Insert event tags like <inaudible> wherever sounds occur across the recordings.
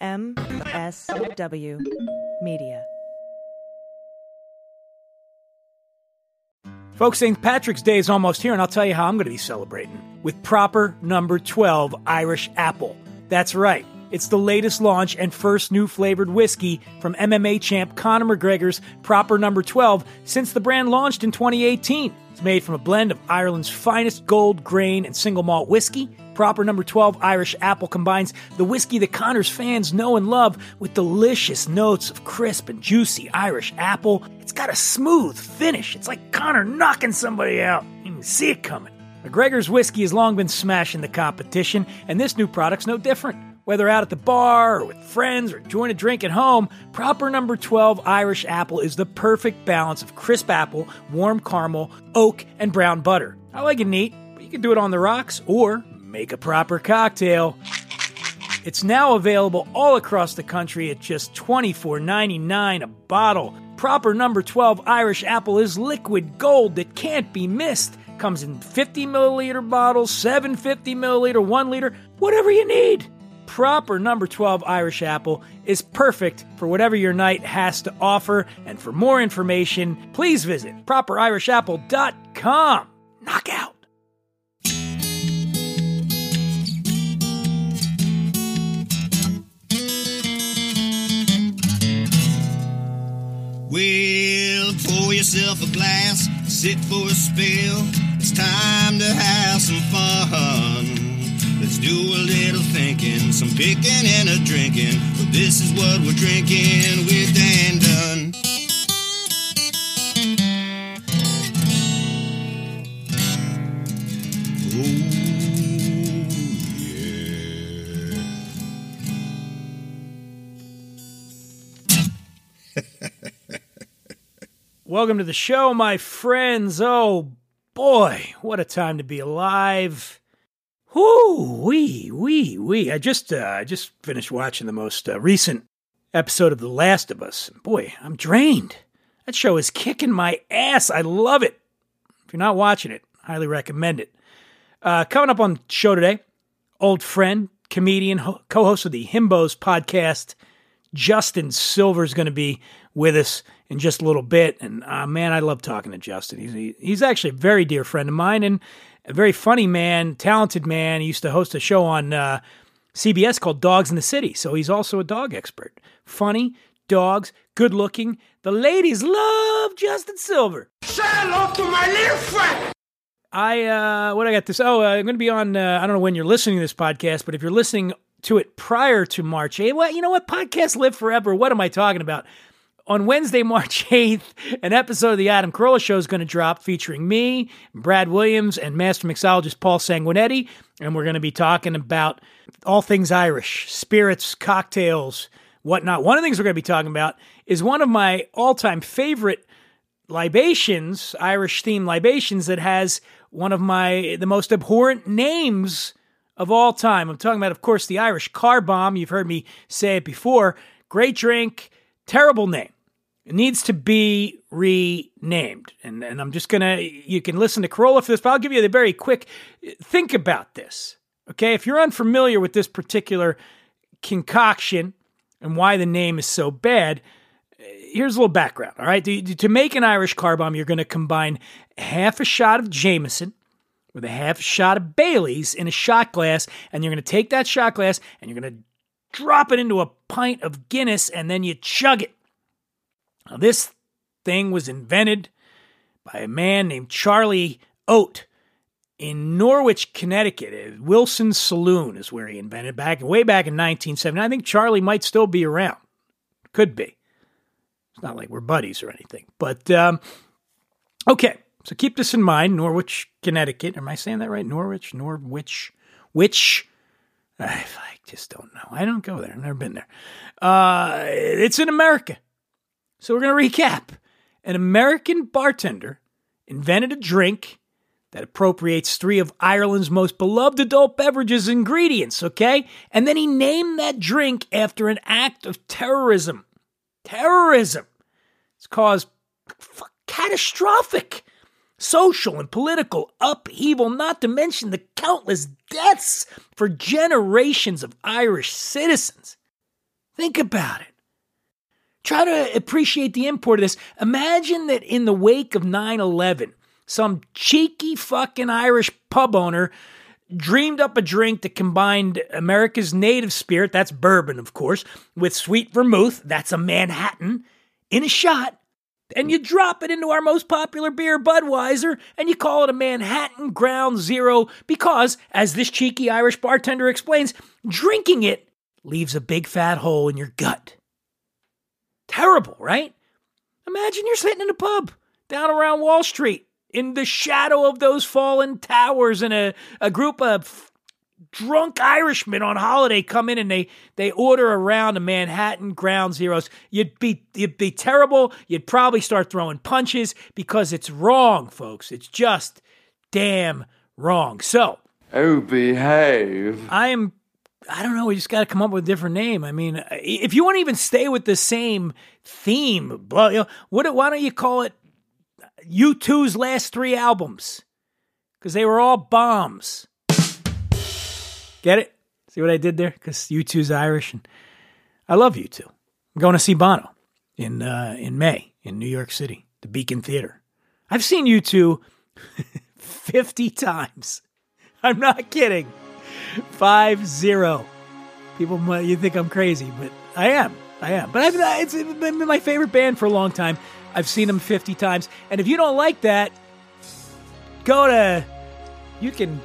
MSW Media. Folks, St. Patrick's Day is almost here, and I'll tell you how I'm going to be celebrating with proper number 12 Irish Apple. That's right. It's the latest launch and first new flavored whiskey from MMA champ Conor McGregor's Proper Number 12 since the brand launched in 2018. It's made from a blend of Ireland's finest gold grain and single malt whiskey. Proper Number 12 Irish Apple combines the whiskey that Conor's fans know and love with delicious notes of crisp and juicy Irish apple. It's got a smooth finish. It's like Conor knocking somebody out. You can see it coming. McGregor's whiskey has long been smashing the competition, and this new product's no different. Whether out at the bar or with friends or enjoying a drink at home, proper number 12 Irish apple is the perfect balance of crisp apple, warm caramel, oak, and brown butter. I like it neat, but you can do it on the rocks or make a proper cocktail. It's now available all across the country at just $24.99 a bottle. Proper number 12 Irish apple is liquid gold that can't be missed. Comes in 50 milliliter bottles, 750 milliliter, 1 liter, whatever you need proper number 12 Irish apple is perfect for whatever your night has to offer. And for more information, please visit properirishapple.com. Knockout. Well, pour yourself a glass, sit for a spell. It's time to have some fun. Let's do a little thinking, some picking and a drinking. But this is what we're drinking with Dan Dunn. <laughs> Welcome to the show, my friends. Oh boy, what a time to be alive. Whoo, wee, wee, wee. I just, uh, I just finished watching the most uh, recent episode of The Last of Us. Boy, I'm drained. That show is kicking my ass. I love it. If you're not watching it, highly recommend it. Uh, coming up on the show today, old friend, comedian, ho- co-host of the Himbos podcast, Justin Silver is going to be with us in just a little bit. And uh, man, I love talking to Justin. He's he, he's actually a very dear friend of mine and a very funny man, talented man. He used to host a show on uh, CBS called Dogs in the City. So he's also a dog expert. Funny, dogs, good looking. The ladies love Justin Silver. Say hello to my little friend. I uh what I got this oh uh, I'm going to be on uh, I don't know when you're listening to this podcast but if you're listening to it prior to March 8th well you know what podcasts live forever what am I talking about on Wednesday <laughs> March 8th an episode of the Adam Carolla show is going to drop featuring me Brad Williams and master mixologist Paul Sanguinetti and we're going to be talking about all things Irish spirits cocktails whatnot one of the things we're going to be talking about is one of my all-time favorite libations, Irish themed libations that has one of my the most abhorrent names of all time. I'm talking about, of course, the Irish car bomb. You've heard me say it before. Great drink, terrible name. It needs to be renamed. And, and I'm just gonna you can listen to Carolla for this, but I'll give you the very quick think about this. Okay, if you're unfamiliar with this particular concoction and why the name is so bad, here's a little background. All right, to, to make an Irish car bomb, you're going to combine half a shot of Jameson with a half shot of Bailey's in a shot glass, and you're going to take that shot glass and you're going to drop it into a pint of Guinness, and then you chug it. Now, this thing was invented by a man named Charlie Oat in Norwich, Connecticut. Wilson's Saloon is where he invented back way back in 1970. I think Charlie might still be around. Could be. It's not like we're buddies or anything. But um, okay, so keep this in mind. Norwich, Connecticut. Am I saying that right? Norwich, Norwich, which? <laughs> I, just don't know. I don't go there. I've never been there. Uh, it's in America. So we're going to recap. An American bartender invented a drink that appropriates three of Ireland's most beloved adult beverages ingredients, okay? And then he named that drink after an act of terrorism. Terrorism. It's caused catastrophic social and political upheaval, not to mention the countless deaths for generations of Irish citizens. Think about it. Try to appreciate the import of this. Imagine that in the wake of 9 11, some cheeky fucking Irish pub owner dreamed up a drink that combined America's native spirit, that's bourbon, of course, with sweet vermouth, that's a Manhattan, in a shot. And you drop it into our most popular beer, Budweiser, and you call it a Manhattan Ground Zero because, as this cheeky Irish bartender explains, drinking it leaves a big fat hole in your gut. Terrible, right? Imagine you're sitting in a pub down around Wall Street in the shadow of those fallen towers, and a, a group of drunk Irishmen on holiday come in and they they order around a round of Manhattan Ground Zeros. You'd be you'd be terrible. You'd probably start throwing punches because it's wrong, folks. It's just damn wrong. So, Oh, behave. I am I don't know. We just got to come up with a different name. I mean, if you want to even stay with the same theme, well, you know, what? Why don't you call it U2's last three albums? Because they were all bombs. Get it? See what I did there? Because U2's Irish, and I love U2. I'm going to see Bono in uh, in May in New York City, the Beacon Theater. I've seen U2 <laughs> 50 times. I'm not kidding. Five zero. People you think I'm crazy, but I am. I am. But I've, it's been my favorite band for a long time. I've seen them 50 times. And if you don't like that, go to. You can.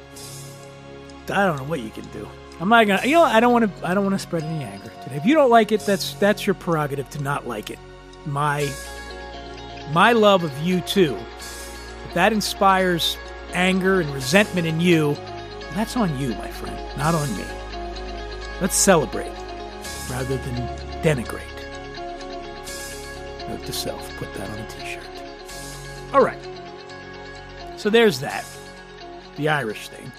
I don't know what you can do. I'm not gonna. You know, I don't want to. I don't want to spread any anger today. If you don't like it, that's that's your prerogative to not like it. My my love of U2. If that inspires anger and resentment in you, that's on you, my friend, not on me. Let's celebrate rather than denigrate. Note to self, put that on a t shirt. All right. So there's that. The Irish thing.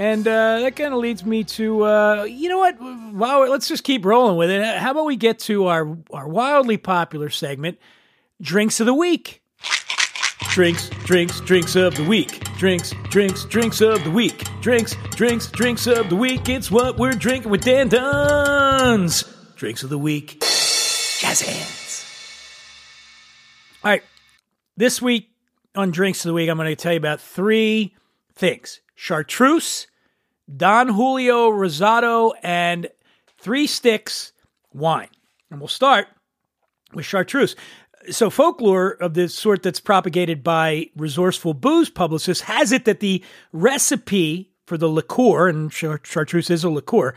And uh, that kind of leads me to, uh, you know what? Wow, let's just keep rolling with it. How about we get to our, our wildly popular segment, Drinks of the Week? Drinks, drinks, drinks of the week. Drinks, drinks, drinks of the week. Drinks, drinks, drinks of the week. It's what we're drinking with Dan Duns. Drinks of the week. Jazz hands. All right. This week on Drinks of the Week, I'm going to tell you about three things chartreuse, Don Julio Rosado, and three sticks wine. And we'll start with chartreuse so folklore of the sort that's propagated by resourceful booze publicists has it that the recipe for the liqueur, and chartreuse is a liqueur,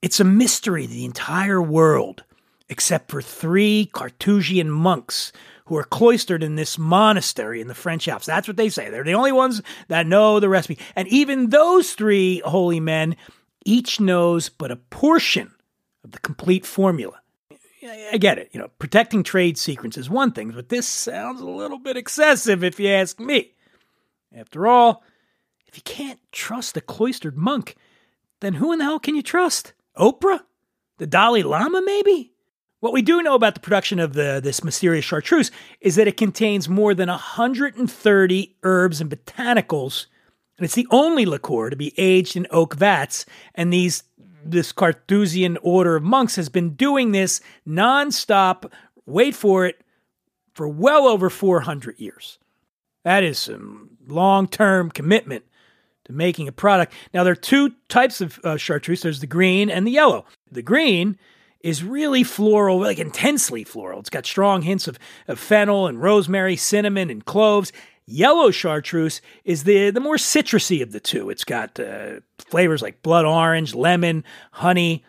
it's a mystery to the entire world, except for three Carthusian monks who are cloistered in this monastery in the French Alps. That's what they say. They're the only ones that know the recipe. And even those three holy men each knows but a portion of the complete formula. I get it. You know, protecting trade secrets is one thing, but this sounds a little bit excessive if you ask me. After all, if you can't trust a cloistered monk, then who in the hell can you trust? Oprah? The Dalai Lama, maybe? What we do know about the production of the, this mysterious chartreuse is that it contains more than 130 herbs and botanicals, and it's the only liqueur to be aged in oak vats, and these this Carthusian order of monks has been doing this nonstop, wait for it, for well over 400 years. That is some long term commitment to making a product. Now, there are two types of uh, chartreuse there's the green and the yellow. The green is really floral, like intensely floral. It's got strong hints of, of fennel and rosemary, cinnamon, and cloves. Yellow chartreuse is the, the more citrusy of the two. It's got uh, flavors like blood orange, lemon, honey.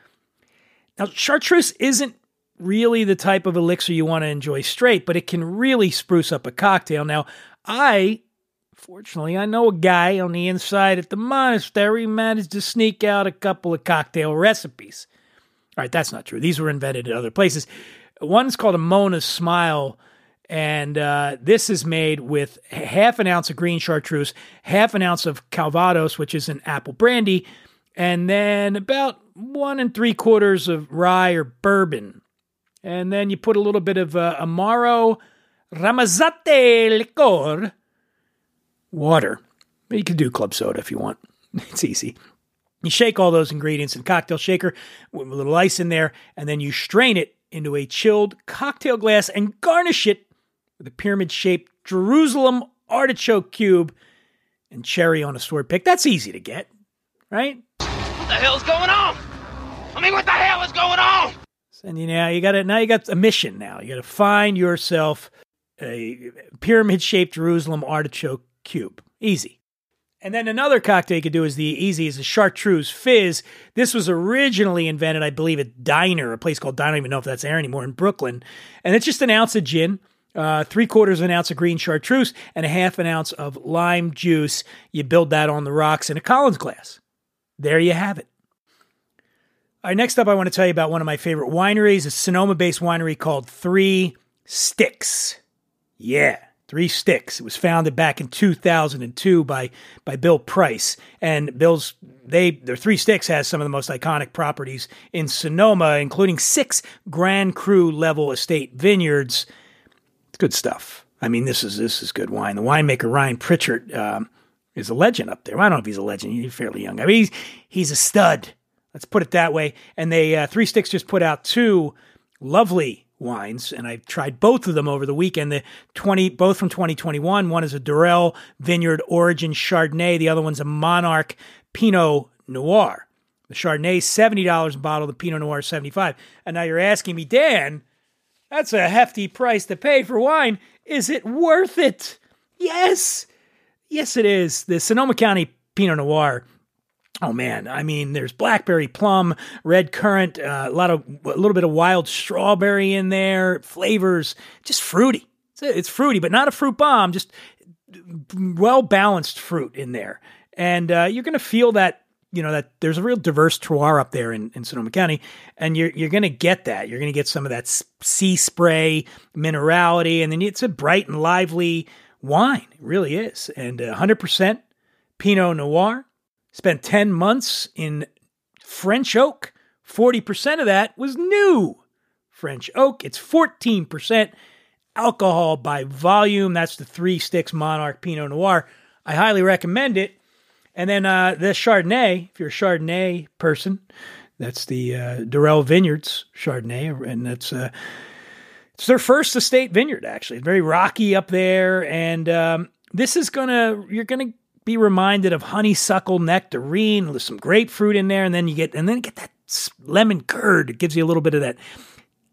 Now, chartreuse isn't really the type of elixir you want to enjoy straight, but it can really spruce up a cocktail. Now, I, fortunately, I know a guy on the inside at the monastery managed to sneak out a couple of cocktail recipes. All right, that's not true. These were invented in other places. One's called a Mona's Smile and uh, this is made with half an ounce of green chartreuse, half an ounce of Calvados, which is an apple brandy, and then about one and three quarters of rye or bourbon. And then you put a little bit of uh, Amaro Ramazzotti liqueur, water. You can do club soda if you want. <laughs> It's easy. You shake all those ingredients in a cocktail shaker with a little ice in there, and then you strain it into a chilled cocktail glass and garnish it with a pyramid shaped Jerusalem artichoke cube and cherry on a sword pick. That's easy to get, right? What the hell's going on? I mean, what the hell is going on? And you know, you got to now you got a mission now. You got to find yourself a pyramid shaped Jerusalem artichoke cube. Easy. And then another cocktail you could do is the easy is a chartreuse fizz. This was originally invented, I believe, at Diner, a place called Diner. I don't even know if that's there anymore in Brooklyn. And it's just an ounce of gin, uh, three quarters of an ounce of green chartreuse, and a half an ounce of lime juice. You build that on the rocks in a Collins glass. There you have it. All right, next up, I want to tell you about one of my favorite wineries, a Sonoma based winery called Three Sticks. Yeah, Three Sticks. It was founded back in 2002 by, by Bill Price. And Bill's, they, their Three Sticks has some of the most iconic properties in Sonoma, including six Grand Cru level estate vineyards. It's good stuff. I mean, this is this is good wine. The winemaker Ryan Prichard um, is a legend up there. I don't know if he's a legend. He's fairly young. I mean, he's, he's a stud. Let's put it that way. And they uh, Three Sticks just put out two lovely wines, and I tried both of them over the weekend. The twenty, both from 2021. One is a Durell Vineyard Origin Chardonnay. The other one's a Monarch Pinot Noir. The Chardonnay seventy dollars a bottle. The Pinot Noir seventy five. And now you're asking me, Dan, that's a hefty price to pay for wine. Is it worth it? Yes, yes, it is. The Sonoma County Pinot Noir Oh man, I mean, there's blackberry plum, red currant, uh, a lot of a little bit of wild strawberry in there, flavors, just fruity. It's, it's fruity, but not a fruit bomb, just well balanced fruit in there, and uh, you're to feel that. You know that there's a real diverse terroir up there in, in Sonoma County, and you're you're to get that. You're to get some of that sea spray minerality, and then it's a bright and lively wine. It really is, and 100% Pinot Noir Spent 10 months in French oak. 40% of that was new French oak. It's 14% alcohol by volume. That's the Three Sticks Monarch Pinot Noir. I highly recommend it. And then uh, the Chardonnay, if you're a Chardonnay person, that's the uh, Durell Vineyards Chardonnay, and that's uh, it's their first estate vineyard. Actually, very rocky up there, and um, this is gonna you're gonna be reminded of honeysuckle nectarine with some grapefruit in there, and then you get and then get that lemon curd. It gives you a little bit of that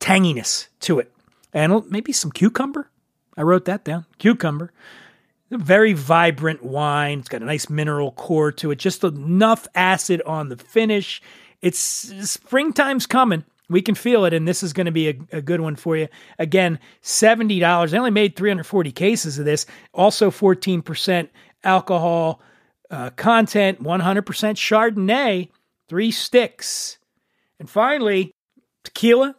tanginess to it, and maybe some cucumber. I wrote that down. Cucumber. Very vibrant wine. It's got a nice mineral core to it. Just enough acid on the finish. It's springtime's coming. We can feel it, and this is going to be a, a good one for you. Again, $70. They only made 340 cases of this. Also, 14% alcohol uh, content, 100% Chardonnay, three sticks. And finally, tequila.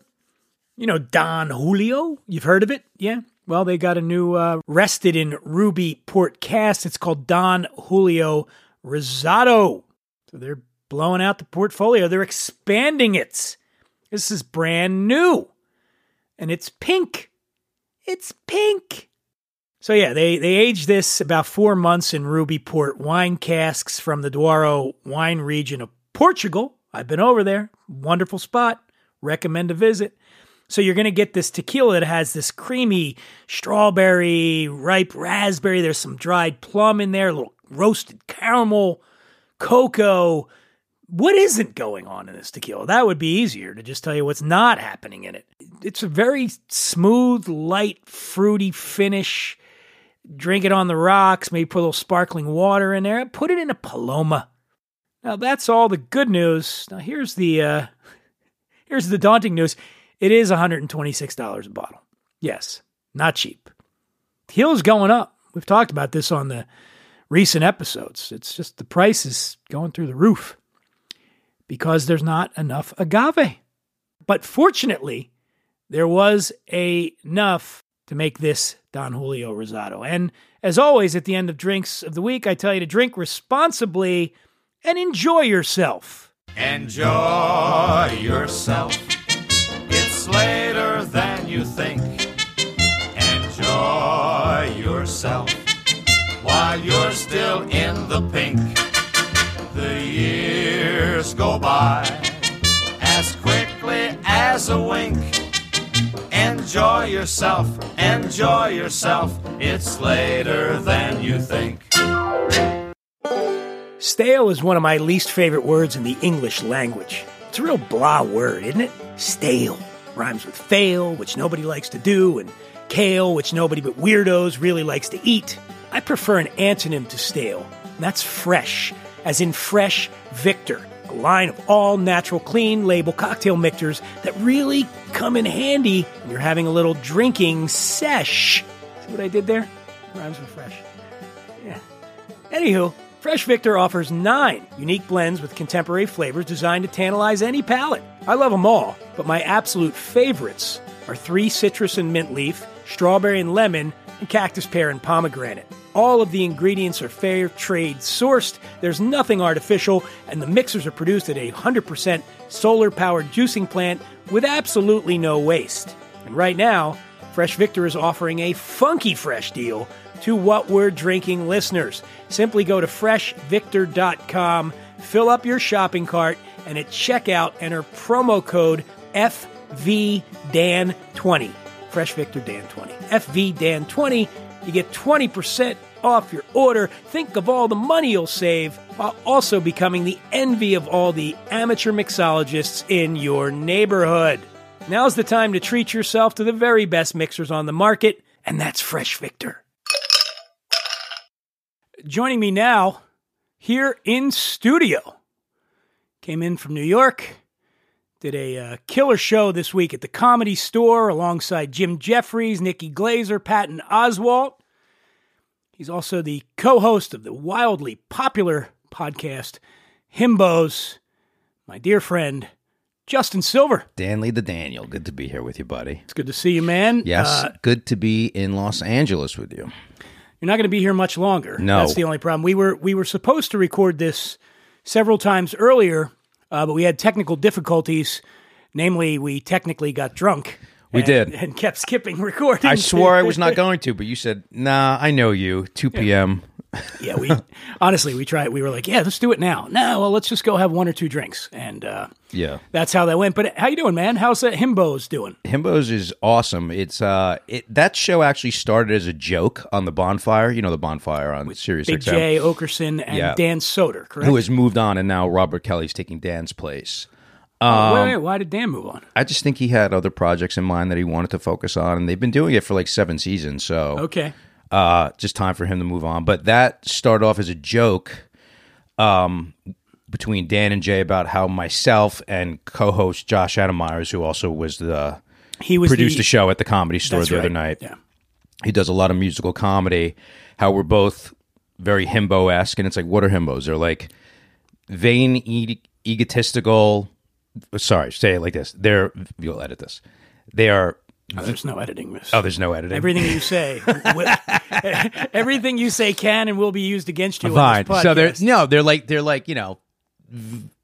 You know, Don Julio. You've heard of it? Yeah. Well, they got a new uh, rested in ruby port cast. It's called Don Julio Rosado. So they're blowing out the portfolio. They're expanding it. This is brand new. And it's pink. It's pink. So yeah, they they aged this about four months in ruby port wine casks from the Douro wine region of Portugal. I've been over there, wonderful spot. Recommend a visit. So you're going to get this tequila that has this creamy strawberry, ripe raspberry. There's some dried plum in there, a little roasted caramel, cocoa. What isn't going on in this tequila? That would be easier to just tell you what's not happening in it. It's a very smooth, light, fruity finish drink it on the rocks, maybe put a little sparkling water in there, put it in a Paloma. Now that's all the good news. Now here's the uh, <laughs> here's the daunting news. It is $126 a bottle. Yes, not cheap. Tequila's going up. We've talked about this on the recent episodes. It's just the price is going through the roof because there's not enough agave. But fortunately, there was a, enough to make this Don Julio Rosado. And as always, at the end of Drinks of the Week, I tell you to drink responsibly and enjoy yourself. Enjoy yourself. It's later than you think. Enjoy yourself while you're still in the pink. The years go by as quickly as a wink. Enjoy yourself, enjoy yourself. It's later than you think. Stale is one of my least favorite words in the English language. It's a real blah word, isn't it? Stale. Rhymes with fail, which nobody likes to do, and kale, which nobody but weirdos really likes to eat. I prefer an antonym to stale, that's fresh, as in Fresh Victor, a line of all natural clean label cocktail mixers that really come in handy when you're having a little drinking sesh. See what I did there? Rhymes with fresh. Yeah. Anywho, Fresh Victor offers nine unique blends with contemporary flavors designed to tantalize any palate. I love them all, but my absolute favorites are three citrus and mint leaf, strawberry and lemon, and cactus pear and pomegranate. All of the ingredients are fair trade sourced, there's nothing artificial, and the mixers are produced at a 100% solar powered juicing plant with absolutely no waste. And right now, Fresh Victor is offering a funky fresh deal to what we're drinking listeners. Simply go to freshvictor.com, fill up your shopping cart, and at checkout enter promo code FVDAN20. Fresh Victor Dan20. FVDAN20. You get 20% off your order. Think of all the money you'll save while also becoming the envy of all the amateur mixologists in your neighborhood. Now's the time to treat yourself to the very best mixers on the market, and that's Fresh Victor. Joining me now, here in studio, came in from New York, did a uh, killer show this week at the Comedy Store alongside Jim Jeffries, Nikki Glazer, Patton Oswalt. He's also the co host of the wildly popular podcast, Himbos. My dear friend, Justin Silver. Danley the Daniel, good to be here with you, buddy. It's good to see you, man. Yes, Uh, good to be in Los Angeles with you. you're not going to be here much longer. No. That's the only problem. We were we were supposed to record this several times earlier, uh, but we had technical difficulties. Namely, we technically got drunk. We and- did. and kept skipping <laughs> recording. I swore I was not <laughs> going to, but you said, "Nah, I know you." 2 p.m. yeah, we honestly we tried. We were like, yeah, let's do it now. No, well, let's just go have one or two drinks, and uh, Yeah. that's how that went. But how you doing, man? How's that Himbos doing? Himbos is awesome. It's uh it that show actually started as a joke on the bonfire, you know the bonfire on Sirius Big XM, Jay Oakerson and Yeah. Dan Soder, correct? who has moved on and now Robert Kelly's taking Dan's place. Oh, wait, um, wait, why did Dan move on? I just think he had other projects in mind that he wanted to focus on and they've been doing it for like 7 seasons, so Okay, uh, just time for him to move on. But that started off as a joke um, between Dan and Jay about how myself and co-host Josh Adam Meyers, who also was the he was produced the, a show at the Comedy Store the other night. Yeah. He does a lot of musical comedy. How we're both very himbo esque, and it's like, what are himbos? They're like vain, e- egotistical. Sorry, say it like this. They're you'll edit this. They are. Oh, there's no editing this. Oh, there's no editing. Everything you say, <laughs> everything you say can and will be used against you. Fine. So they're no, they're like they're like you know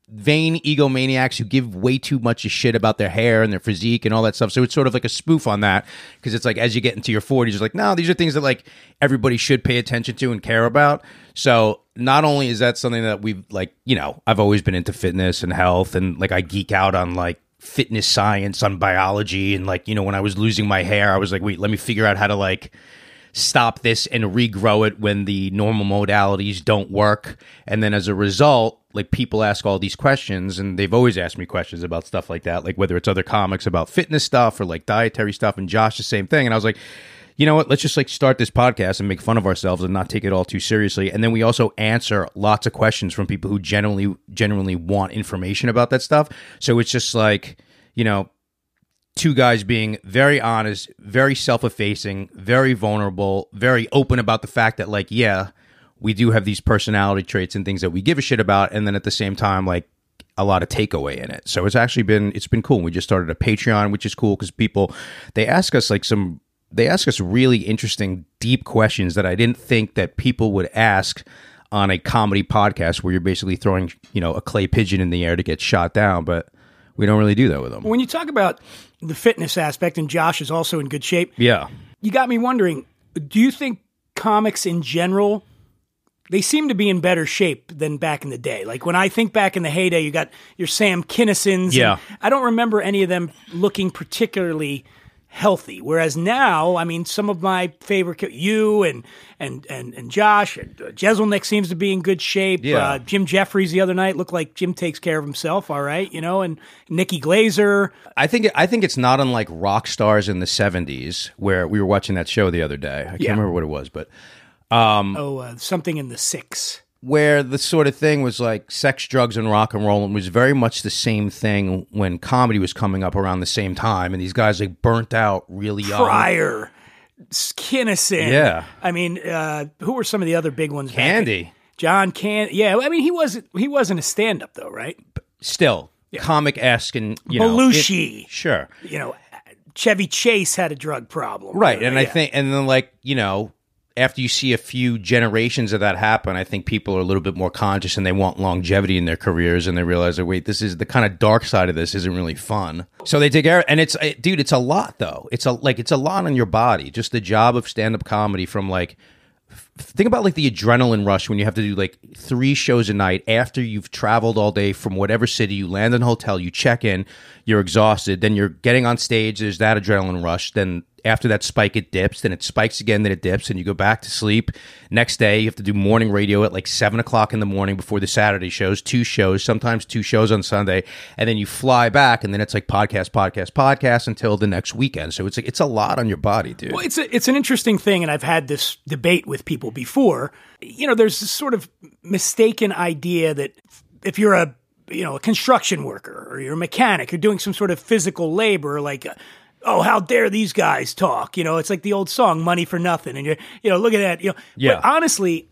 vain egomaniacs who give way too much a shit about their hair and their physique and all that stuff. So it's sort of like a spoof on that because it's like as you get into your 40s, it's like no, these are things that like everybody should pay attention to and care about. So not only is that something that we've like you know I've always been into fitness and health and like I geek out on like fitness science on biology and like you know when I was losing my hair I was like wait let me figure out how to like stop this and regrow it when the normal modalities don't work. And then as a result, like people ask all these questions and they've always asked me questions about stuff like that, like whether it's other comics about fitness stuff or like dietary stuff. And Josh, the same thing. And I was like, you know what? Let's just like start this podcast and make fun of ourselves and not take it all too seriously. And then we also answer lots of questions from people who generally genuinely want information about that stuff. So it's just like, you know, two guys being very honest, very self-effacing, very vulnerable, very open about the fact that like, yeah, we do have these personality traits and things that we give a shit about, and then at the same time, like a lot of takeaway in it. So it's actually been it's been cool. We just started a Patreon, which is cool because people they ask us like some they ask us really interesting, deep questions that I didn't think that people would ask on a comedy podcast where you're basically throwing, you know, a clay pigeon in the air to get shot down, but we don't really do that with them. when you talk about the fitness aspect, and Josh is also in good shape. Yeah. You got me wondering: Do you think comics in general they seem to be in better shape than back in the day. Like when I think back in the heyday, you got your Sam Kinnisons. Yeah. I don't remember any of them looking particularly healthy. Whereas now, I mean, some of my favorite, you and and and and Josh, and uh, Jeselnik seems to be in good shape. Yeah. Uh, Jim Jeffries the other night looked like Jim takes care of himself, all right, you know, and Nikki Glazer. I think I think it's not unlike rock stars in the '70s, where we were watching that show the other day. I can't Yeah. remember what it was, but Oh, uh, something in the six. Where the sort of thing was like sex, drugs, and rock and roll, and was very much the same thing when comedy was coming up around the same time, and these guys like burnt out really young. Pryor, Kinnison. Yeah. I mean, uh, who were some of the other big ones? Candy, John Can. Yeah, I mean, he wasn't he wasn't a stand up though, right? still comic esque, and you know, Belushi. it- sure, You know, Chevy Chase had a drug problem, right. And I think, and then like you know. After you see a few generations of that happen, I think people are a little bit more conscious and they want longevity in their careers, and they realize that wait, this is the kind of dark side of this isn't really fun. So they take care, and it's it, dude, it's a lot though. It's a like it's a lot on your body. Just the job of stand up comedy from like think about like the adrenaline rush when you have to do like three shows a night after you've traveled all day from whatever city you land in a hotel you check in you're exhausted then you're getting on stage there's that adrenaline rush then after that spike it dips then it spikes again then it dips and you go back to sleep next day you have to do morning radio at like seven o'clock in the morning before the saturday shows two shows sometimes two shows on sunday and then you fly back and then it's like podcast podcast podcast until the next weekend so it's like it's a lot on your body dude Well, it's a, it's an interesting thing, and I've had this debate with people before. You know, there's this sort of mistaken idea that if you're a you know a construction worker or you're a mechanic, you're doing some sort of physical labor, like. Oh, how dare these guys talk? You know, it's like the old song "Money for Nothing," and you're, you know, look at that. You know, Yeah. but honestly,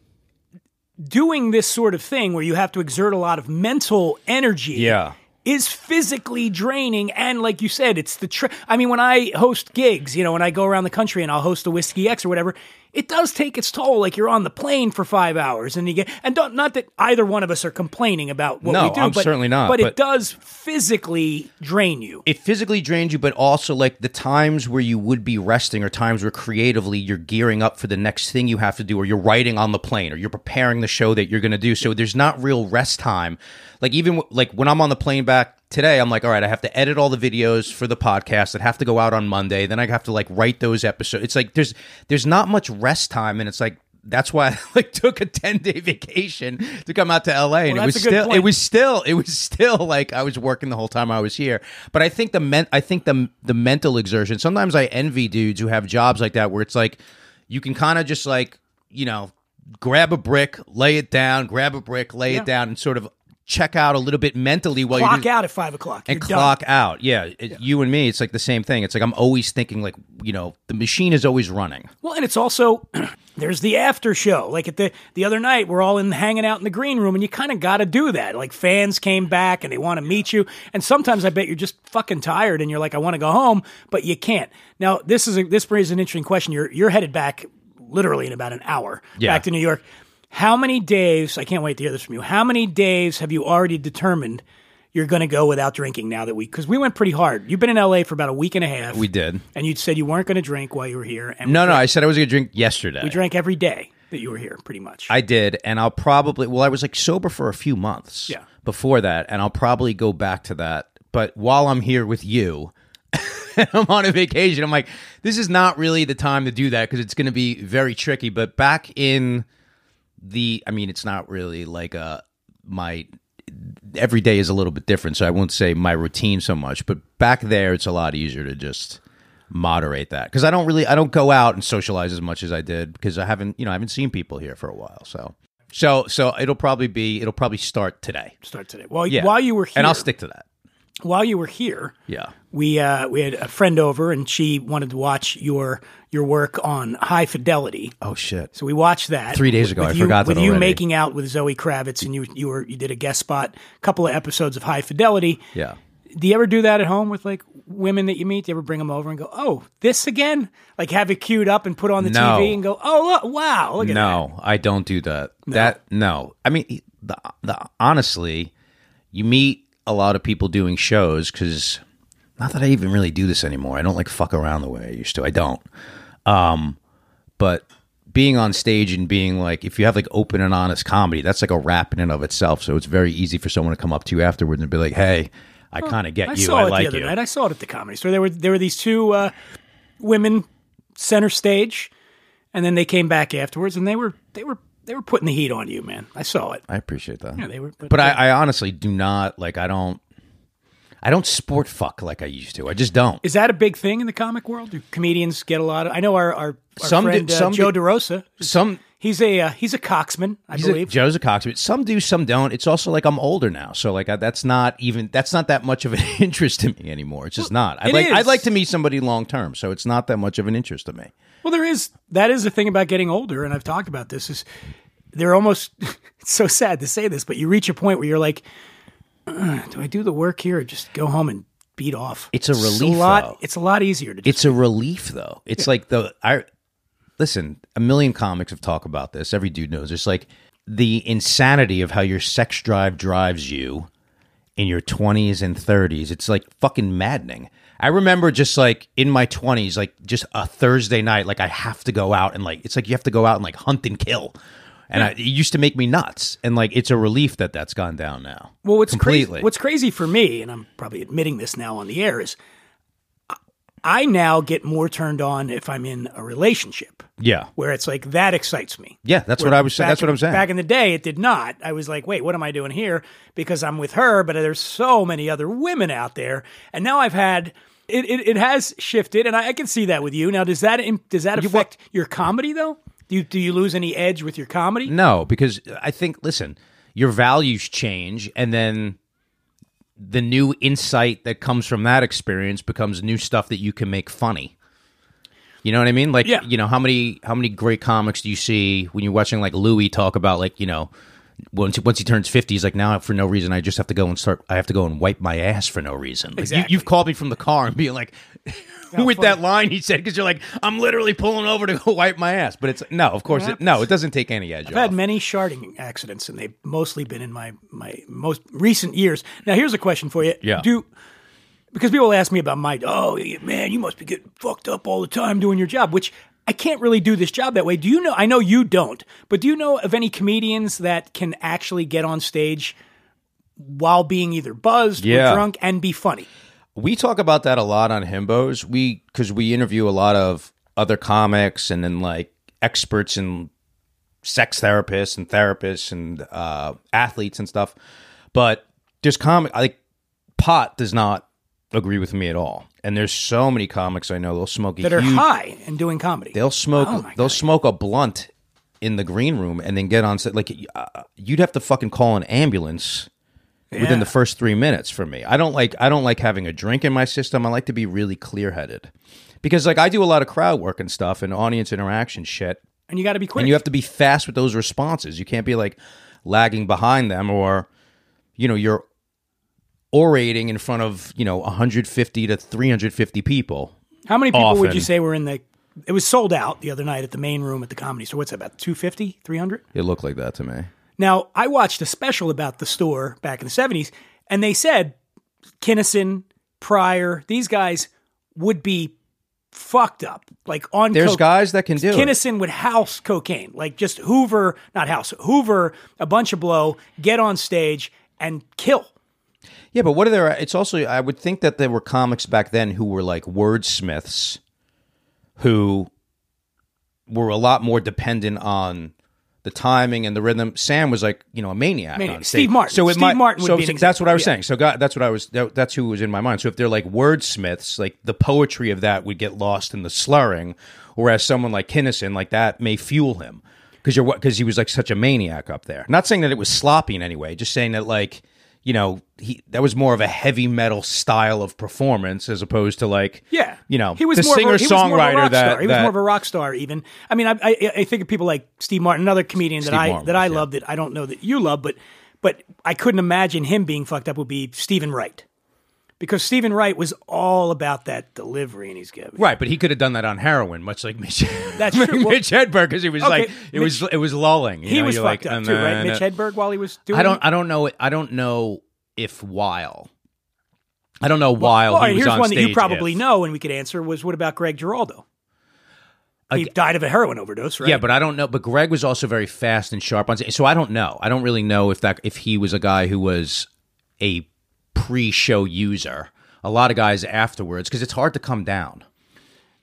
doing this sort of thing where you have to exert a lot of mental energy Yeah. is physically draining and like you said it's the i mean when i host gigs you know when i go around the country and i'll host a whiskey x or whatever it does take its toll like you're on the plane for five hours and you get and don't not that either one of us are complaining about what No, we do I'm but, certainly not, but, it does physically drain you it physically drains you, but also like the times where you would be resting or times where creatively you're gearing up for the next thing you have to do, or you're writing on the plane, or you're preparing the show that you're going to do. So there's not real rest time. Like even like when I'm on the plane back today, I'm like, all right, I have to edit all the videos for the podcast that have to go out on Monday. Then I have to like write those episodes. It's like there's there's not much rest time, and it's like. That's why I <laughs> like took a ten day vacation to come out to LA, and Well, it was still it was still it was still like I was working the whole time I was here. But I think the men I think the the mental exertion. Sometimes I envy dudes who have jobs like that where it's like you can kind of just like you know grab a brick, lay it down, grab a brick, lay it down, and sort of check out a little bit mentally while clock you're out at five o'clock and You're done. clock out. Yeah, it- you and me, it's like the same thing. It's like I'm always thinking like you know the machine is always running. Well, and it's also <clears throat> there's the after show. Like at the the other night, we're all in hanging out in the green room, and you kind of got to do that. Like fans came back and they want to meet you, and sometimes I bet you're just fucking tired, and you're like, I want to go home, but you can't. Now this is a, this brings an interesting question. You're you're headed back literally in about an hour Yeah. back to New York. How many days? I can't wait to hear this from you. How many days have you already determined? You're going to go without drinking now that we, because we went pretty hard. You've been in LA for about a week and a half. We did. And you said you weren't going to drink while you were here. And we No, no, I said I was going to drink yesterday. we drank every day that you were here, pretty much. I did, and I'll probably well, I was like sober for a few months Yeah. before that, and I'll probably go back to that. But while I'm here with you, <laughs> I'm on a vacation. I'm like, this is not really the time to do that because it's going to be very tricky. But back in the, I mean, it's not really like a my every day is a little bit different, so I won't say my routine so much. But back there, it's a lot easier to just moderate that because I don't really I don't go out and socialize as much as I did because I haven't you know I haven't seen people here for a while. So so so it'll probably be it'll probably start today. Start today. Well, Yeah, while you were here, and I'll stick to that. while you were here, Yeah. We uh, we had a friend over, and she wanted to watch your your work on High Fidelity. Oh shit. So we watched that Three days ago. With I you, forgot that with you already. making out with Zoe Kravitz, and you you were you did a guest spot, a couple of episodes of High Fidelity. Yeah. Do you ever do that at home with like women that you meet? Do you ever bring them over and go, "Oh, this again"? Like have it queued up and put on the No. TV and go, "Oh, look, wow, look at that." No, I don't do that. That no. I mean, the, the honestly, you meet a lot of people doing shows because not that I even really do this anymore. I don't like fuck around the way I used to. I don't. Um, but being on stage and being like, if you have like open and honest comedy, that's like a rap in and of itself. So it's very easy for someone to come up to you afterwards and be like, "Hey, I kind of get I you. saw I it like the other you." night. I saw it at the comedy store. There were there were these two uh, women center stage, and then they came back afterwards, and they were they were they were putting the heat on you, man. I saw it. I appreciate that. Yeah, they were. But, but I, I honestly do not like. I don't. I don't sport fuck like I used to. I just don't. is that a big thing in the comic world? Do comedians get a lot of? I know our our, our Some do- friend uh, some Joe do- DeRosa. Some He's a uh, he's a coxman, I He's a, believe. Joe's a coxswain. Some do, some don't. It's also like I'm older now, so like I, that's not even that's not that much of an <laughs> interest to me anymore. It's just not. I'd it like is. I'd like to meet somebody long term, so it's not that much of an interest to me. Well, there is that is the thing about getting older, and I've talked about this. Is they're almost <laughs> it's so sad to say this, but you reach a point where you're like, "Ugh, do I do the work here or just go home and beat off? It's a relief, lot. though. It's a lot easier to. It's a relief though. It's like the I listen, a million comics have talked about this. Every dude knows. It's like the insanity of how your sex drive drives you in your 20s and 30s. It's like fucking maddening. I remember just like in my 20s, like just a Thursday night, like I have to go out and like, it's like you have to go out and like hunt and kill. And I, it used to make me nuts. And like, it's a relief that that's gone down now. well, what's completely. crazy? What's crazy for me, and I'm probably admitting this now on the air, is I- now get more turned on if I'm in a relationship. yeah. Where it's like that excites me. Yeah. That's what I was saying. That's what I'm saying. Back in the day, it did not. I was like, wait, what am I doing here? Because I'm with her, but there's so many other women out there, and now I've had. It, it, it has shifted, and I, I can see that with you. Now, does that does that affect your comedy though? Do you, do you lose any edge with your comedy? No, because I think listen, your values change and then the new insight that comes from that experience becomes new stuff that you can make funny. You know what I mean? Like Yeah. you know, how many how many great comics do you see when you're watching like Louis talk about like, you know, once once he turns 50 he's like now for no reason I just have to go and start I have to go and wipe my ass for no reason. Like, Exactly. you, you've called me from the car and being like <laughs> with that line he said because you're like I'm literally pulling over to go <laughs> wipe my ass, but it's no, of course it, no, it doesn't take any edge I've had many sharding accidents, and they've mostly been in my my most recent years. Now, here's a question for you. Yeah. Do because people ask me about my oh man, you must be getting fucked up all the time doing your job, which I can't really do this job that way. Do you know? I know you don't, but do you know of any comedians that can actually get on stage while being either buzzed Yeah. or drunk and be funny? We talk about that a lot on Himbos. We because we interview a lot of other comics and then like experts and sex therapists and therapists and uh, athletes and stuff. But there's comic like pot does not agree with me at all. And there's so many comics I know they'll smoke That are huge, high and doing comedy. They'll smoke. Oh they'll God. smoke a blunt in the green room and then get on set. Like uh, you'd have to fucking call an ambulance within the first three minutes for me. I don't like. I don't like having a drink in my system. I like to be really clear headed because like I do a lot of crowd work and stuff and audience interaction shit. and you got to be quick. And you have to be fast with those responses. You can't be like lagging behind them or you know you're orating in front of you know 150 to 350 people. How many people would you say were in the? It was sold out the other night at the main room at the comedy store. What's that about 250, 300? It looked like that to me. Now, I watched a special about the store back in the 70s, and they said Kinnison, Pryor, these guys would be fucked up. Like on There's coke- guys that can do it. Kinnison would house cocaine, like just Hoover, not house, Hoover a bunch of blow, get on stage and kill. Yeah, but what are there? It's also I would think that there were comics back then who were like wordsmiths, who were a lot more dependent on the timing and the rhythm. Sam was like you know a maniac. Maniac. on Steve stage. Martin. So it Steve might, Martin so that's what I was example, saying. So God, that's what I was. That, that's who was in my mind. So if they're like wordsmiths, like the poetry of that would get lost in the slurring, whereas someone like Kinnison, like that, may fuel him because you're because he was like such a maniac up there. Not saying that it was sloppy in any way, just saying that like you know he that was more of a heavy metal style of performance as opposed to like Yeah, you know he was the more singer of a, he was more of a songwriter that, star. he was that- more of a rock star. Even I mean, I, I, I think of people like Steve Martin, another comedian that Steve I Martin that I yeah. love that I don't know that you love, but but I couldn't imagine him being fucked up. Would be Steven Wright because Steven Wright was all about that delivery, and he's giving Right, but he could have done that on heroin, much like Mitch. <laughs> That's true. Well- Mitch Hedberg, because he was Okay, like it was it was lulling. you He know, was fucked like, up too, right? Mitch Hedberg while he was doing. I don't I don't know I don't know if while I don't know while Well, he right, was here's on one that you probably if- know, and we could answer was what about Greg Giraldo? he died of a heroin overdose, right? Yeah, but I don't know. But Greg was also very fast and sharp on. So I don't know. I don't really know if that if he was a guy who was a pre-show user. A lot of guys afterwards because it's hard to come down.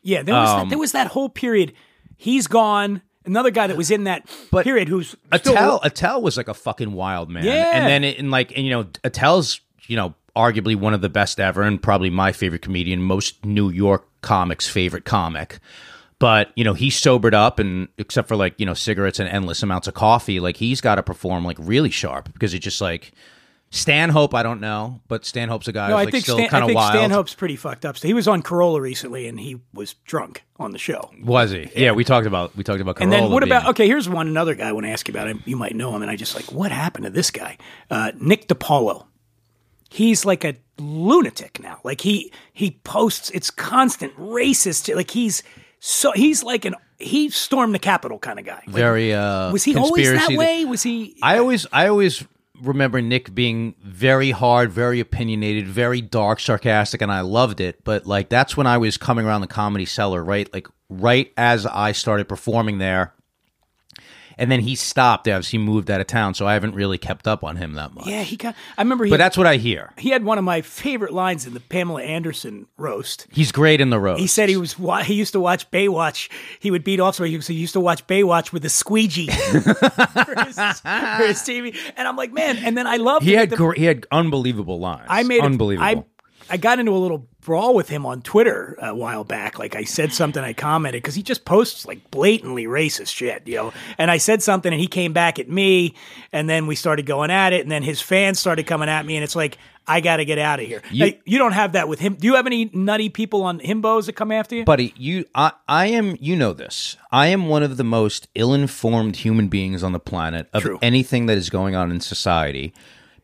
yeah, there was um, that, there was that whole period. He's gone. Another guy that was in that But period who's still, Attell Attell was like a fucking wild man. Yeah. and then it, and like and you know Attell's you know arguably one of the best ever and probably my favorite comedian, most New York comics' favorite comic. But you know he sobered up and except for like you know cigarettes and endless amounts of coffee, like he's got to perform like really sharp because it's just like Stanhope. I don't know, but Stanhope's a guy No, who's I like think still kind of wild. Stanhope's pretty fucked up. So he was on Carolla recently, and he was drunk on the show. Was he? Yeah. we talked about we talked about. And then what about? Okay, here's one another guy I want to ask you about. Him. You might know him, and I just like what happened to this guy, uh, Nick DiPaolo. He's like a lunatic now. Like he he posts it's constant racist. Like he's so he's like an he stormed the Capitol kind of guy. Like, very uh was he always that way? Was he? I always I always remember Nick being very hard, very opinionated, very dark, sarcastic, and I loved it. But like that's when I was coming around the comedy cellar, right? Like right as I started performing there. And then he stopped as he moved out of town, so I haven't really kept up on him that much. yeah, he got. I remember. He, But that's what I hear. he had one of my favorite lines in the Pamela Anderson roast. He's great in the roast. He said he was he used to watch Baywatch. He would beat off somebody. He used to watch Baywatch with a squeegee <laughs> for, his, for his TV. And I'm like, man. And then I love he had gr- he had unbelievable lines. I made unbelievable. I I got into a little brawl with him on Twitter a while back. Like I said something, I commented because he just posts like blatantly racist shit, you know. And I said something, and he came back at me, and then we started going at it, and then his fans started coming at me, and it's like I got to get out of here. You- You, you don't have that with him. Do you have any nutty people on himbos that come after you? Buddy, you I, I am you know this. I am one of the most ill-informed human beings on the planet of True. anything that is going on in society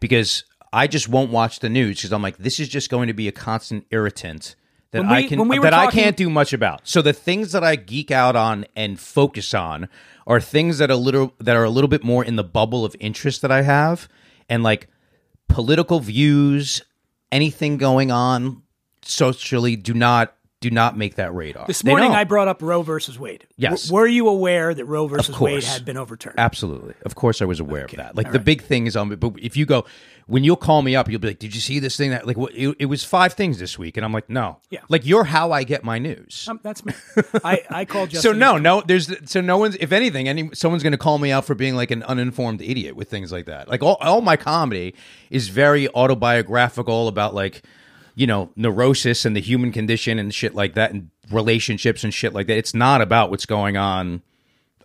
because I just won't watch the news because I'm like this is just going to be a constant irritant that we- I can we that I talking- can't do much about. So the things that I geek out on and focus on are things that are little that are a little bit more in the bubble of interest that I have and like political views, anything going on socially do not do not make that radar. This morning. I brought up Roe versus Wade. Yes. W- were you aware that Roe versus Wade had been overturned? Absolutely. Of course I was aware of that. Like the big thing is um but if you go when you'll call me up, you'll be like, "Did you see this thing that like what it, it was five things this week?" And I'm like, "No." Yeah. Like you're how I get my news. Um, that's me. <laughs> I, I called so no, no, there's so no one's if anything, any someone's going to call me out for being like an uninformed idiot with things like that. Like all, all my comedy is very autobiographical about like you know neurosis and the human condition and shit like that and relationships and shit like that. It's not about what's going on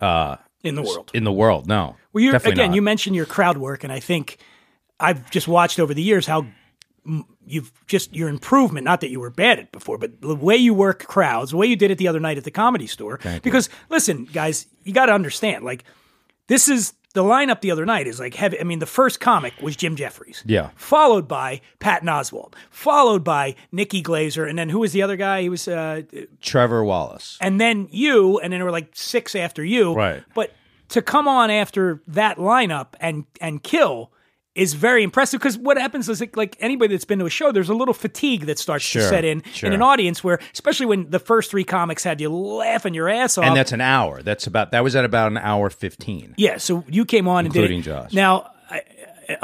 uh, in the world. in the world. No, Well, you again, not. you mentioned your crowd work, and I think I've just watched over the years how you've just your improvement. Not that you were bad at before, but the way you work crowds, the way you did it the other night at the comedy store. because listen, guys, you got to understand, like this is the lineup the other night is like heavy. I mean, the first comic was Jim Jeffries, Yeah. followed by Patton Oswalt, followed by Nikki Glazer, and then who was the other guy? He was. Uh, Trevor Wallace. and then you, and then there were like six after you. Right. But to come on after that lineup and and kill is very impressive because what happens is like, like anybody that's been to a show, there's a little fatigue that starts to set in sure. in an audience where, especially when the first three comics had you laughing your ass off. and that's an hour. That's about that was at about an hour fifteen. yeah. So you came on and did Including it. Josh. Now. I,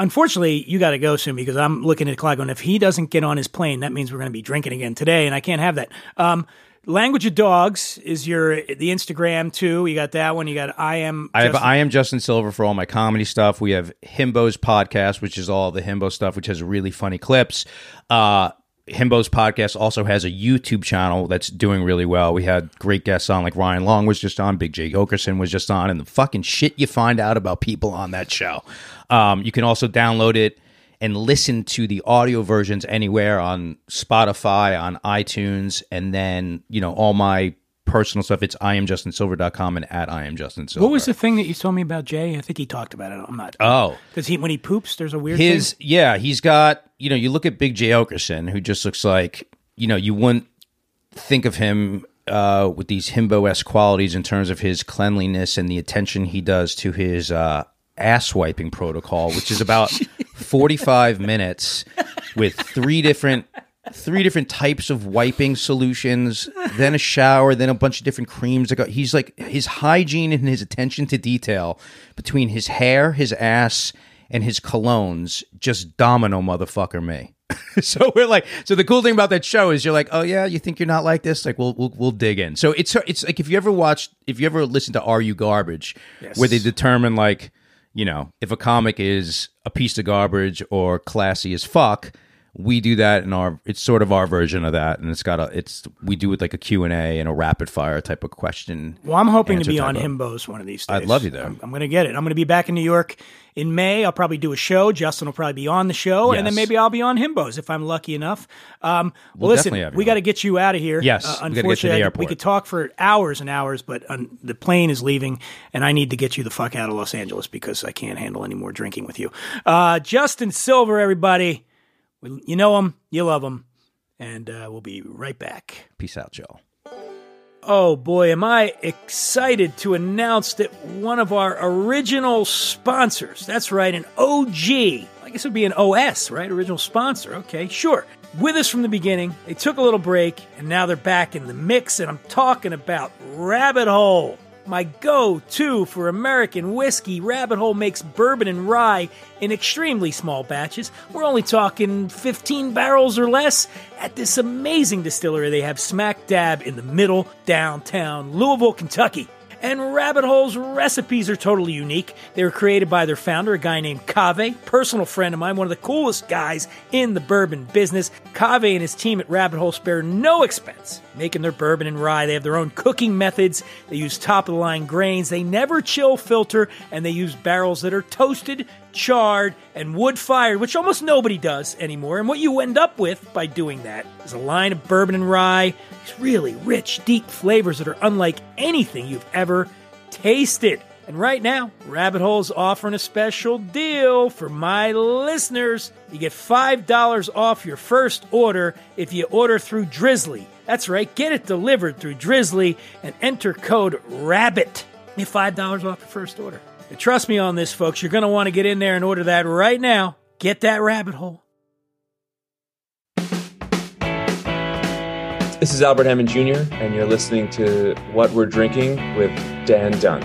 Unfortunately, you got to go soon because I'm looking at the clock. And if he doesn't get on his plane, that means we're going to be drinking again today, and I can't have that. Um, Language of Dogs is your the Instagram too. You got that one. You got I am. I have Justin- I am Justin Silver for all my comedy stuff. We have Himbo's podcast, which is all the Himbo stuff, which has really funny clips. Uh Himbo's podcast also has a YouTube channel that's doing really well. We had great guests on, like Ryan Long was just on, Big Jay Oakerson was just on, and the fucking shit you find out about people on that show. Um, you can also download it and listen to the audio versions anywhere on Spotify, on iTunes, and then, you know, all my personal stuff. It's iamjustinsilver.com and at iamjustinsilver. What was the thing that you told me about Jay? I think he talked about it. I'm not. Oh, Does he when he poops? There's a weird his thing? yeah, he's got you know you look at Big Jay Oakerson, who just looks like you know you wouldn't think of him uh, with these himbo esque qualities in terms of his cleanliness and the attention he does to his uh, ass wiping protocol, which is about <laughs> forty five minutes with three different three different types of wiping solutions, then a shower, then a bunch of different creams. He's like his hygiene and his attention to detail between his hair, his ass, and his colognes just domino motherfucker me. <laughs> so we're like, so the cool thing about that show is you're like, oh yeah, you think you're not like this? Like we'll we'll, we'll dig in. So it's it's like if you ever watched, if you ever listened to Are You Garbage, where they determine like, you know, if a comic is a piece of garbage or classy as fuck. We do that in our. It's sort of our version of that, and it's got a. It's we do it like a Q and A and a rapid fire type of question. Well, I'm hoping to be on of- Himbos one of these days. I'd love you there. I'm, I'm going to get it. I'm going to be back in New York in May. I'll probably do a show. Justin will probably be on the show, and then maybe I'll be on Himbos if I'm lucky enough. Um, well, We'll listen, definitely have you we got to get you out of here. Yes, uh, we get to the unfortunately, I we could talk for hours and hours, but um, the plane is leaving, and I need to get you the fuck out of Los Angeles because I can't handle any more drinking with you. Uh, Justin Silver, everybody, We- you know them, you love them, and uh, we'll be right back. Peace out, y'all. Oh boy, am I excited to announce that one of our original sponsors, that's right, an OG, I guess it would be an OS, right? Original sponsor. Okay, sure. With us from the beginning, they took a little break, and now they're back in the mix, and I'm talking about Rabbit Hole. My go to for American whiskey, Rabbit Hole makes bourbon and rye in extremely small batches. We're only talking 15 barrels or less at this amazing distillery they have smack dab in the middle downtown Louisville, Kentucky. And Rabbit Hole's recipes are totally unique. They were created by their founder, a guy named Cave, personal friend of mine, one of the coolest guys in the bourbon business. Cave and his team at Rabbit Hole spare no expense making their bourbon and rye. They have their own cooking methods. They use top of the line grains. They never chill filter, and they use barrels that are toasted, charred, and wood fired, which almost nobody does anymore. And what you end up with by doing that is a line of bourbon and rye, these really rich, deep flavors that are unlike anything you've ever tasted. And right now, Rabbit Hole's offering a special deal for my listeners. You get $5 off your first order if you order through Drizzly. That's right, get it delivered through Drizzly and enter code RABBIT. Get $5 off your first order. And trust me on this, folks. You're going to want to get in there and order that right now. Get that rabbit hole. This is Albert Hammond Jr., and you're listening to What We're Drinking with Dan Dunn.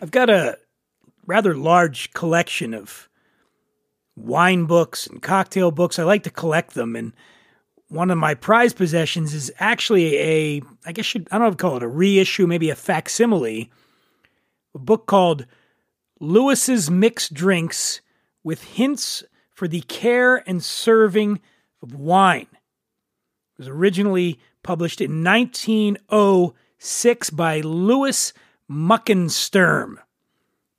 I've got a rather large collection of wine books and cocktail books. I like to collect them, and one of my prized possessions is actually a, I guess you, I don't know if call it a reissue, maybe a facsimile, a book called Lewis's Mixed Drinks with Hints for the Care and Serving of Wine. It was originally published in 1906 by Louis Muckensturm.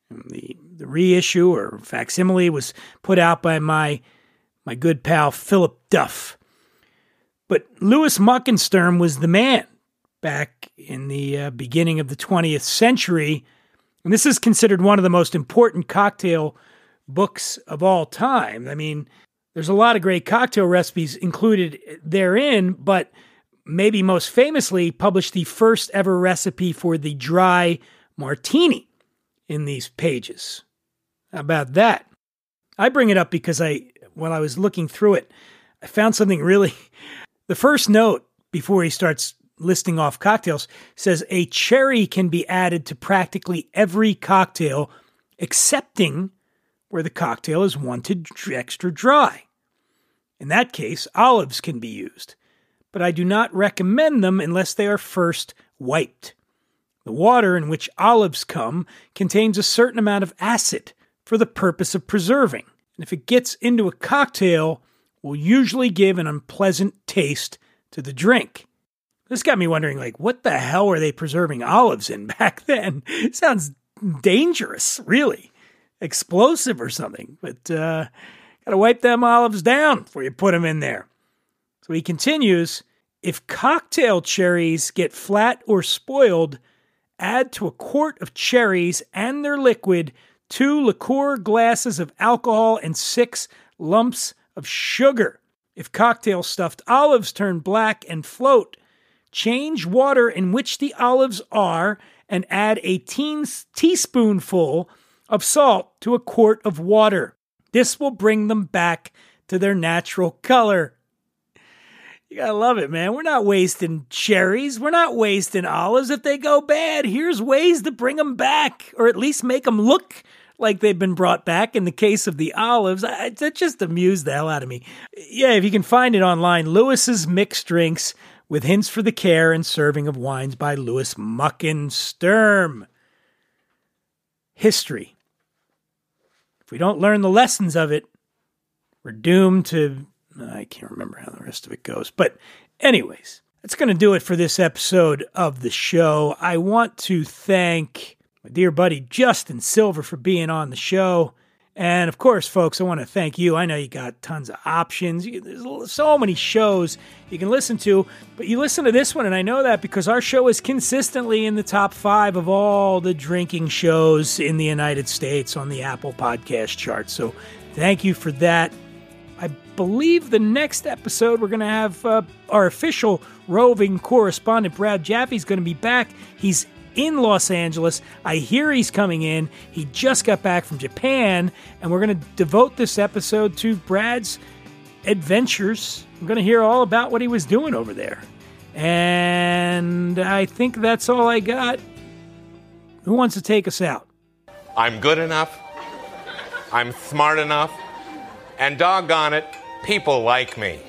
The, the reissue or facsimile was put out by my, my good pal Philip Duff. But Louis Muckensturm was the man back in the uh, beginning of the 20th century. And this is considered one of the most important cocktail books of all time. I mean, there's a lot of great cocktail recipes included therein, but maybe most famously published the first ever recipe for the dry martini in these pages. About that? I bring it up because I, while I was looking through it, I found something really. <laughs> The first note before he starts listing off cocktails says a cherry can be added to practically every cocktail, excepting where the cocktail is wanted extra dry. In that case, olives can be used, but I do not recommend them unless they are first wiped. The water in which olives come contains a certain amount of acid for the purpose of preserving, and if it gets into a cocktail, will usually give an unpleasant taste to the drink. This got me wondering, like, what the hell were they preserving olives in <laughs> back then? sounds dangerous, really. Explosive or something. But uh gotta wipe them olives down before you put them in there. So he continues, if cocktail cherries get flat or spoiled, add to a quart of cherries and their liquid two liqueur glasses of alcohol and six lumps of sugar. If cocktail stuffed olives turn black and float, change water in which the olives are and add a teen- teaspoonful of salt to a quart of water. This will bring them back to their natural color. You gotta love it, man. We're not wasting cherries. We're not wasting olives. If they go bad, here's ways to bring them back, or at least make them look like they've been brought back. In the case of the olives, that just amused the hell out of me. Yeah, if you can find it online, Lewis's Mixed Drinks with hints for the care and serving of wines by Lewis Mucken Sturm. History. If we don't learn the lessons of it, we're doomed to I can't remember how the rest of it goes. But, anyways, that's going to do it for this episode of the show. I want to thank my dear buddy Justin Silver for being on the show. And of course, folks, I want to thank you. I know you got tons of options. There's so many shows you can listen to, but you listen to this one, and I know that because our show is consistently in the top five of all the drinking shows in the United States on the Apple Podcast chart. So thank you for that. I believe the next episode we're going to have uh, our official roving correspondent Brad Japhe, is going to be back. He's in Los Angeles. I hear he's coming in. He just got back from Japan, and we're going to devote this episode to Brad's adventures. I'm going to hear all about what he was doing over there. And I think that's all I got. Who wants to take us out? I'm good enough. I'm smart enough. And doggone it, people like me.